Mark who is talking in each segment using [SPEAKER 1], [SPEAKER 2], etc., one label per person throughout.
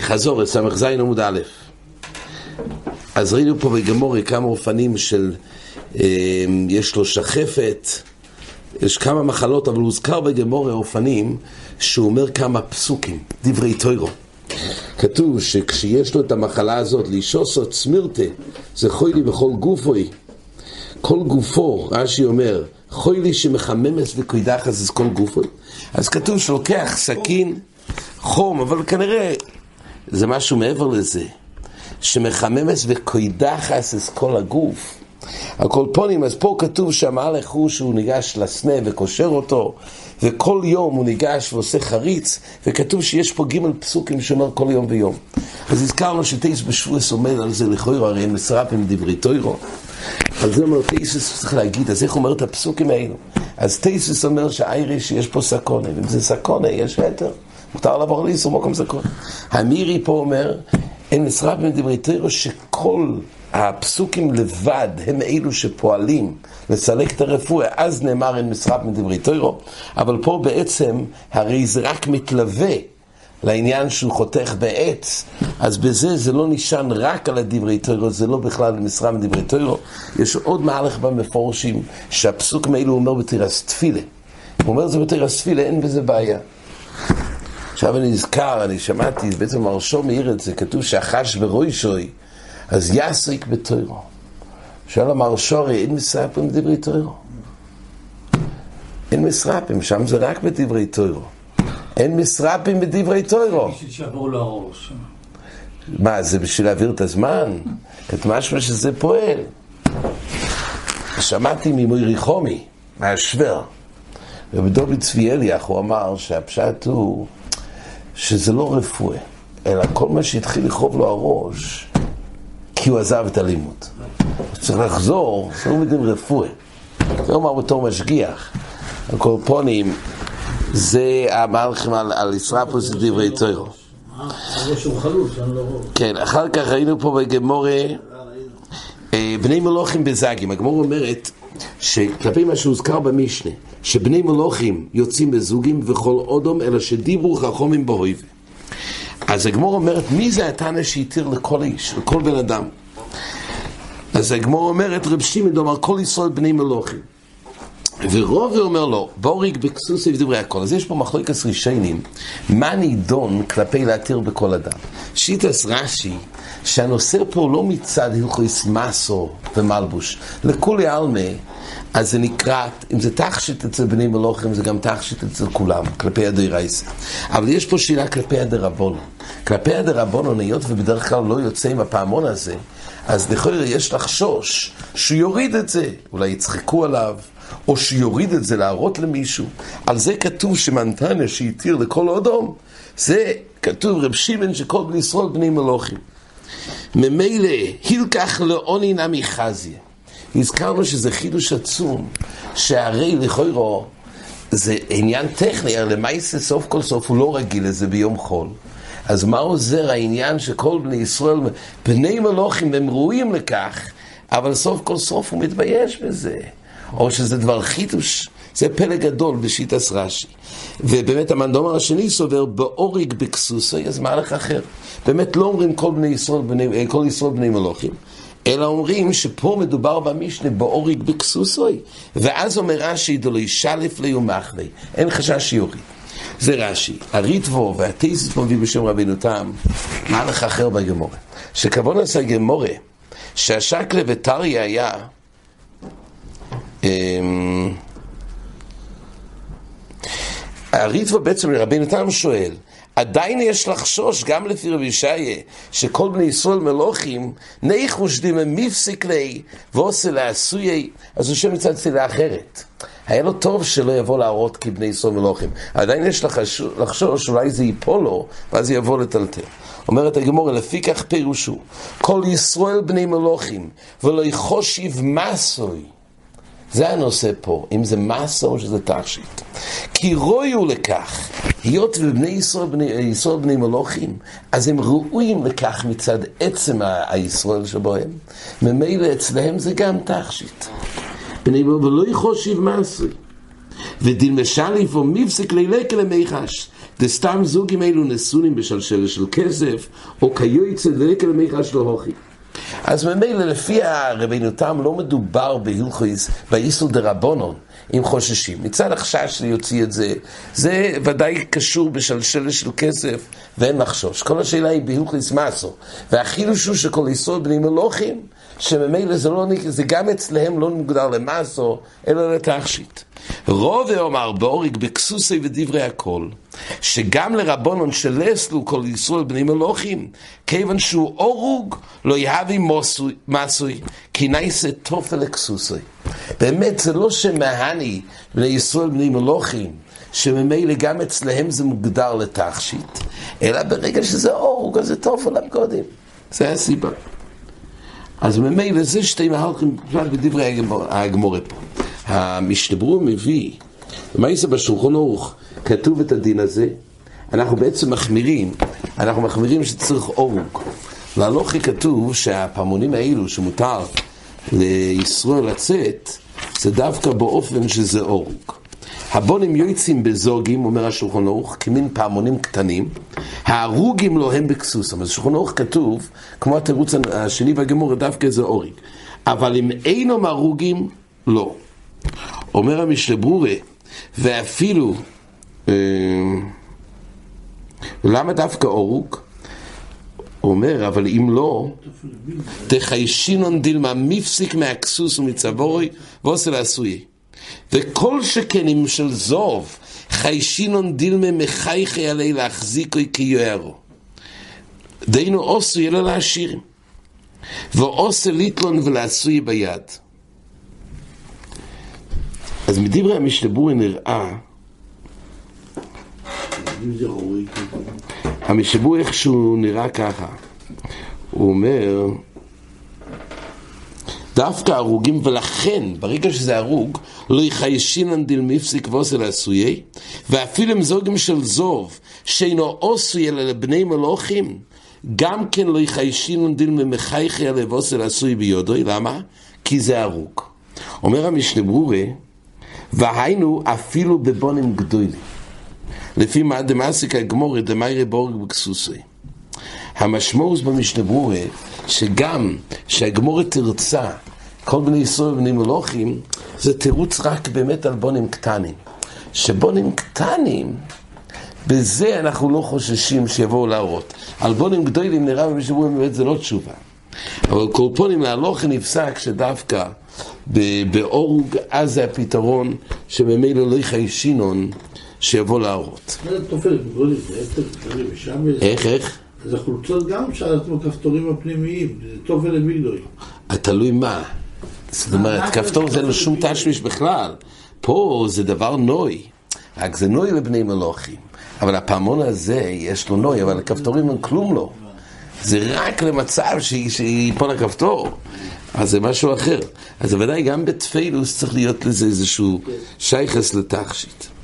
[SPEAKER 1] חזור, ס"ז עמוד א'. אז ראינו פה בגמורי כמה אופנים של, אה, יש לו שחפת, יש כמה מחלות, אבל הוזכר בגמורי אופנים שהוא אומר כמה פסוקים, דברי טוירו. כתוב שכשיש לו את המחלה הזאת, לישוסו צמירתה, זה חוי לי בכל גופוי. כל גופו, רש"י אומר, חוי לי שמחממס וקוידחס זה כל גופוי. אז כתוב שלוקח סכין, חום, אבל כנראה זה משהו מעבר לזה, שמחממס וקוידחס את כל הגוף. הקולפונים, אז פה כתוב שהמהלך הוא שהוא ניגש לסנה וקושר אותו, וכל יום הוא ניגש ועושה חריץ, וכתוב שיש פה ג' פסוקים שאומר כל יום ויום. אז הזכרנו שטייס בשבועס עומד על זה לכוירו, הרי הם מסרפים דברי טוירו. על זה אומר טייסס צריך להגיד, אז איך אומר את הפסוקים האלו? אז טייסס אומר שהאייריש יש פה סקונה, ואם זה סקונה יש היתר. מותר לעבור לאיסור מקום סקונה. המירי פה אומר, אין מסרפים דברי טוירו שכל הפסוקים לבד הם אלו שפועלים לסלק את הרפואה, אז נאמר אין מסרב מדברי תוירו, אבל פה בעצם הרי זה רק מתלווה לעניין שהוא חותך בעץ, אז בזה זה לא נשען רק על הדברי תוירו, זה לא בכלל מסרב מדברי תוירו. יש עוד מהלך במפורשים שהפסוק מאלו אומר בתירס תפילה. הוא אומר זה בתירס תפילה, אין בזה בעיה. עכשיו אני נזכר, אני שמעתי, בעצם מרשו מאיר את זה, כתוב שהחש ברוישוי אז יסריק בתוירו. שואל אמר שורי, אין מסרפים בדברי תוירו. אין מסרפים, שם זה רק בדברי תוירו. אין מסרפים בדברי תוירו. מה, זה בשביל להעביר את הזמן? את משמע שזה פועל. שמעתי ממוירי חומי, מהשוור, רבי דובי צבי אליח, הוא אמר שהפשט הוא שזה לא רפואה, אלא כל מה שהתחיל לכאוב לו הראש, כי הוא עזב את הלימוד. הוא צריך לחזור, זה לא מדין רפואה. זה אומר בתור משגיח. הקורפונים, זה המהלכים על, על ישרפוס דברי תוירו. כן, אחר כך ראינו פה בגמורה בני מלוכים בזגים. הגמורה אומרת שכלפי מה שהוזכר במשנה, שבני מלוכים יוצאים בזוגים וכל אודום, אלא שדיברו חכומים באויב. אז הגמור אומרת, מי זה התנא שהתיר לכל איש, לכל בן אדם? אז הגמור אומרת, רב שמעון אומר, כל ישראל בני מלוכים. ורובי אומר לו, בוריק בקסוסי ודברי הכל. אז יש פה מחלוקת רישיינים, מה נידון כלפי להתיר בכל אדם? שיטס רש"י, שהנושא פה לא מצד הלכויס מסו ומלבוש, לכולי עלמה, אז זה נקרא, אם זה תכשיט אצל בני מלוכים, זה גם תכשיט אצל כולם, כלפי הדרייסה. אבל יש פה שאלה כלפי הדרבונו. כלפי הדרבונו, היות ובדרך כלל לא יוצא עם הפעמון הזה, אז לכאורה יש לחשוש שהוא יוריד את זה, אולי יצחקו עליו, או שיוריד את זה להראות למישהו. על זה כתוב שמנתניה שהתיר לכל אדום, זה כתוב רב שמעון שכל בני ישראל בני מלוכים. ממילא, הילקח לעוני נמי חזיה. הזכרנו שזה חידוש עצום, שהרי לכאורה זה עניין טכני, הרי למעשה סוף כל סוף הוא לא רגיל לזה ביום חול. אז מה עוזר העניין שכל בני ישראל, בני מלוכים, הם ראויים לכך, אבל סוף כל סוף הוא מתבייש בזה. או שזה דבר חידוש, זה פלא גדול בשיטס רש"י. ובאמת המנדומר השני סובר באוריג בקסוסי, אז מהלך אחר. באמת לא אומרים כל בני ישראל, בני, כל ישראל בני מלוכים. אלא אומרים שפה מדובר במשנה באוריג בקסוסוי, ואז אומר רש"י דלוי שלף לי ומחלי, אין חשש שיוריד. זה רש"י. הריטבו והטייסס מביא בשם רבינו תם, מהלך אחר בגמורה. שכבון עשה גמורה, שהשקלה וטריה היה אמ, הריטבו בעצם לרבינו תם שואל, עדיין יש לחשוש, גם לפי רבי ישעיה, שכל בני ישראל מלוכים, ניחוש דימה מפסיק לי, ועושה לעשויי, אז הוא שם מצד תפילה אחרת. היה לו טוב שלא יבוא להראות כבני ישראל מלוכים. עדיין יש לחשוש שאולי זה ייפול לו, ואז יבוא לטלטל. אומרת הגמורה, לפי כך פירושו, כל ישראל בני מלוכים, ולא יחושיב מסוי. זה הנושא פה, אם זה מסה או שזה תכשיט. כי רויו לכך, היות ובני ישראל בני, ישראל בני מלוכים, אז הם ראויים לכך מצד עצם הישראל שבהם. ממילא אצלהם זה גם תכשיט. בני ולא יחושיב מסוי. ודין משליף או מבסק לילקה למיחש. דסתם זוגים אלו נשונים בשלשלת של כסף, או כיועצה דלקה למיכל של הוכי. אז ממילא לפי הרבינו תם לא מדובר בהלכויס, באיסור דרבונון, אם חוששים. מצד החשש להוציא את זה, זה ודאי קשור בשלשלת של כסף, ואין לחשוש. כל השאלה היא בהלכויס מסו. והחילוש הוא שכל יסוד בני מלוכים, שממילא זה, לא, זה גם אצלהם לא מוגדר למסו, אלא לתכשיט. רובה אומר בוריק בכסוסי ודברי הכל, שגם לרבונון שלסלו כל ישראל בני מלוכים, כיוון שהוא אורוג, לא יהבי מסוי, כי נעשה תופל לכסוסי. באמת, זה לא שמהני בני ישראל בני מלוכים, שממילא גם אצלהם זה מוגדר לתכשיט, אלא ברגע שזה אורוג, אז זה תופל הקודם. זה הסיבה. אז ממילא זה שתי מהלכים בדברי הגמורה פה. המשתברו מביא, מה יעשה בשולחון אורך? כתוב את הדין הזה, אנחנו בעצם מחמירים, אנחנו מחמירים שצריך אורוק. להלוכי כתוב שהפעמונים האלו שמותר לישראל לצאת, זה דווקא באופן שזה אורוק. הבונים יועצים בזוגים, אומר השולחון אורך, כמין פעמונים קטנים, ההרוגים לו הם בכסוסם. אז השולחן אורך כתוב, כמו התירוץ השני והגמור, דווקא זה אוריק. אבל אם אינם הרוגים, לא. אומר המשנה ואפילו, אה, למה דווקא אורוק? הוא אומר, אבל אם לא, תחיישינון דילמה מפסיק מהכסוס ומצבורי ועושה לעשוי. וכל שכנים של זוב, חיישינון דילמה מחייכי עלי להחזיקוי כיוערו. דיינו עושו יהיה לו לעשירים. ועושה ליטלון ולעשוי ביד. אז מדברי המשתבורי נראה המשתבורי איכשהו נראה ככה הוא אומר דווקא הרוגים, ולכן, ברגע שזה הרוג, לא יחיישינן דיל מפסיק ועושה לעשויי, ואפילו אם זוגים של זוב, שאינו עושוי אלא לבני מלוכים, גם כן לא יחיישינן דיל ממחייכי אלא ועושה לעשוי ביודוי, למה? כי זה הרוג. אומר המשנה ברורי, והיינו אפילו בבונים גדולים. לפי מה דמאסיקה גמורי דמיירי בורג בקסוסי. המשמעות במשנה שגם שהגמורת תרצה כל בני ישראל ובני מלוכים, זה תירוץ רק באמת על בונים קטנים. שבונים קטנים, בזה אנחנו לא חוששים שיבואו להראות. על בונים גדולים נראה במשנה באמת זה לא תשובה. אבל קורפונים להלוכן נפסק שדווקא באורוג, אז זה הפתרון שממילא לא יחיישינון שיבוא להראות. איך, איך?
[SPEAKER 2] אז החולצות גם לעשות כפתורים הפנימיים, זה טוב ולמיגדוי.
[SPEAKER 1] תלוי מה. זאת אומרת, כפתור זה לא שום תשמיש בכלל. פה זה דבר נוי. רק זה נוי לבני מלוכים. אבל הפעמון הזה, יש לו נוי, אבל הכפתורים הם כלום לא. זה רק למצב שיפול הכפתור. אז זה משהו אחר. אז בוודאי גם בתפילוס צריך להיות לזה איזשהו שייכס לתכשיט.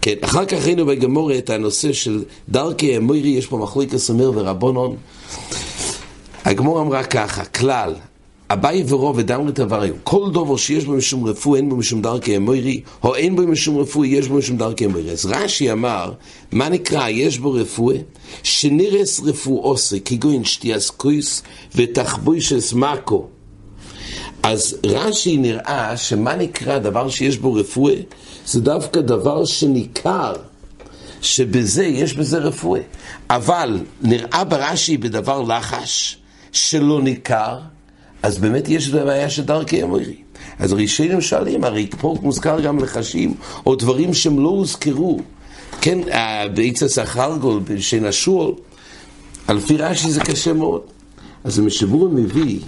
[SPEAKER 1] כן, אחר כך ראינו בגמורה את הנושא של דרכי אמוירי, יש פה מחלוקת אומר ורבונון. הגמורה אמרה ככה, כלל, אביי ורוב ודמרי תבריו, כל דובר שיש בו משום רפוא, אין בו משום דרכי אמוירי, או אין בו משום רפוא, יש בו משום דרכי אמוירי. אז רש"י אמר, מה נקרא, יש בו רפואה? שנרס רפואוסי, כגון שתיאס קויס ותחבוישס מקו. אז רש"י נראה שמה נקרא דבר שיש בו רפואה? זה דווקא דבר שניכר, שבזה, יש בזה רפואה. אבל נראה ברש"י בדבר לחש שלא ניכר, אז באמת יש בעיה של דרכי אמורי. אז ראשונים שואלים, הרי פה מוזכר גם לחשים, או דברים שהם לא הוזכרו. כן, בעץ הסחרגול, על פי רש"י זה קשה מאוד. אז המשבור מביא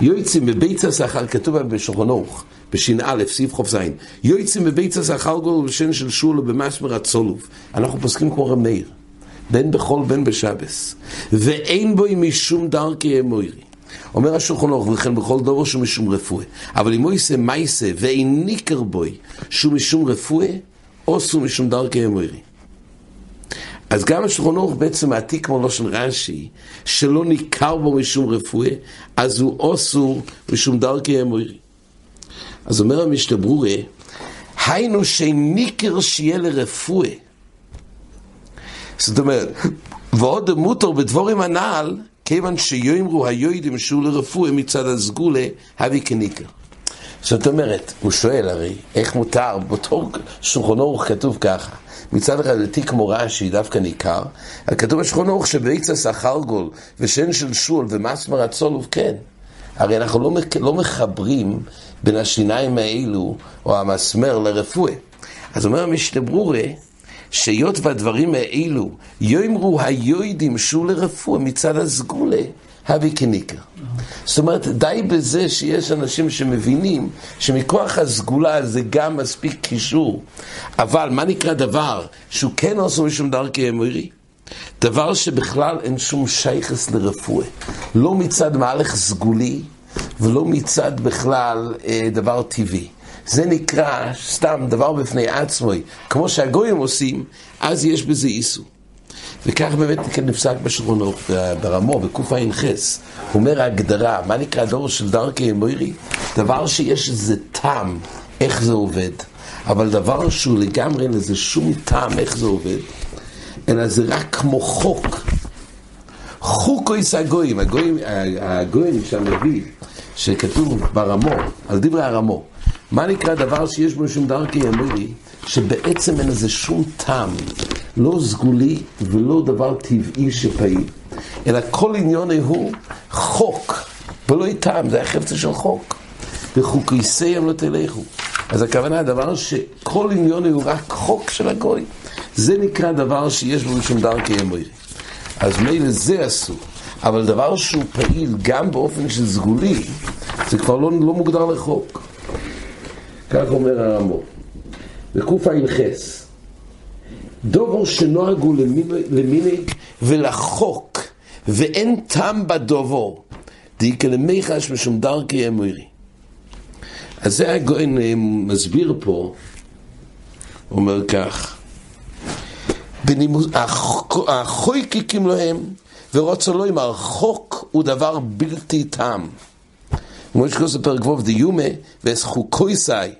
[SPEAKER 1] יועצים בבית השכר, כתוב בשולחן אורך, בש"א, סעיף ח"ז, יועצים בבית השכר גול בשן של שולה במסמר הצולוב. אנחנו פוסקים כמו רמאיר, בין בחול בין בשבס, ואין בו משום דרכי אמוירי. אומר השולחן אורך, וכן בכל דובר שהוא משום רפואה. אבל אם הוא יעשה מייסה ואין ניכר בוי שהוא משום רפואה, או שהוא משום דרכי אמוירי. אז גם השולחן ערוך בעצם מעתיק כמו לושן רש"י, שלא ניכר בו משום רפואה, אז הוא אוסור משום דרכי אמורי. אז אומר המשנה ברורה, היינו שניכר שיהיה לרפואה. זאת אומרת, ועוד מותר בדבורים הנעל, כיוון שיאמרו היועדים שהוא לרפואה מצד הסגולה, הביא כניכר. זאת אומרת, הוא שואל הרי, איך מותר, באותו שולחון אורך כתוב ככה, מצד אחד זה תיק מורשי דווקא ניכר, כתוב בשולחון אורך שבעיצה גול ושן של שול ומסמר הצולוב כן. הרי אנחנו לא, לא מחברים בין השיניים האלו, או המסמר, לרפואה. אז אומר המשנה ברורה, שהיות והדברים האלו יאמרו היועדים שהוא לרפואה מצד הסגולה, הביא כניקר. זאת אומרת, די בזה שיש אנשים שמבינים שמכוח הסגולה זה גם מספיק קישור. אבל מה נקרא דבר שהוא כן עושה משום דרכי אמורי? דבר שבכלל אין שום שייכס לרפואה. לא מצד מהלך סגולי ולא מצד בכלל אה, דבר טבעי. זה נקרא סתם דבר בפני עצמו, כמו שהגויים עושים, אז יש בזה איסור. וכך באמת כן נפסק בשולחנו ברמו, בקע"ח. אומר ההגדרה, מה נקרא דור של דרכי אמורי? דבר שיש איזה טעם, איך זה עובד, אבל דבר שהוא לגמרי אין לזה שום טעם איך זה עובד, אלא זה רק כמו חוק. חוקויס הגויים, הגויים, הגויים שהנביא, שכתוב ברמו, על דברי הרמו, מה נקרא דבר שיש בו שום דרכי אמורי, שבעצם אין לזה שום טעם, לא סגולי ולא דבר טבעי שפעיל, אלא כל עניון הוא חוק, ולא טעם, זה החפצה של חוק. וחוקיסיהם לא תלכו. אז הכוונה, הדבר שכל עניון הוא רק חוק של הגוי. זה נקרא דבר שיש בו שום דרכי אמורי. אז מילא זה אסור. אבל דבר שהוא פעיל גם באופן של סגולי, זה כבר לא, לא מוגדר לחוק. כך אומר הרמב"ם. בקע"ח דובר שנוהגו למיני ולחוק ואין טעם בדובו דאיקה למיחש משום דרכי אמורי אז זה הגויין אה, מסביר פה אומר כך החויקיקים להם ורוצה לו עם החוק הוא דבר בלתי טעם. כמו שקוראים בפרק ווב דיומה וסחוקויסאי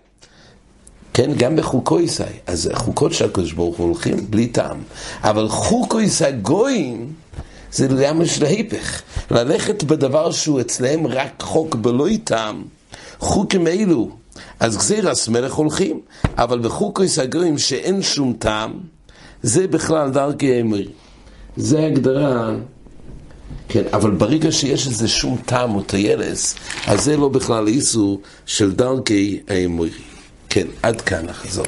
[SPEAKER 1] כן, גם בחוקויסאי. אז חוקות של הקדוש ברוך הוא הולכים בלי טעם. אבל חוקויסאי גויים זה לגמרי של ההיפך. ללכת בדבר שהוא אצלהם רק חוק בלא טעם. חוקים אלו, אז גזירס מלך הולכים, אבל בחוקויסאי גויים שאין שום טעם, זה בכלל דרכי אמרי. זה הגדרה כן, אבל ברגע שיש איזה שום טעם או טיילס, אז זה לא בכלל איסור של דרכי האמורי. כן, עד כאן החזור.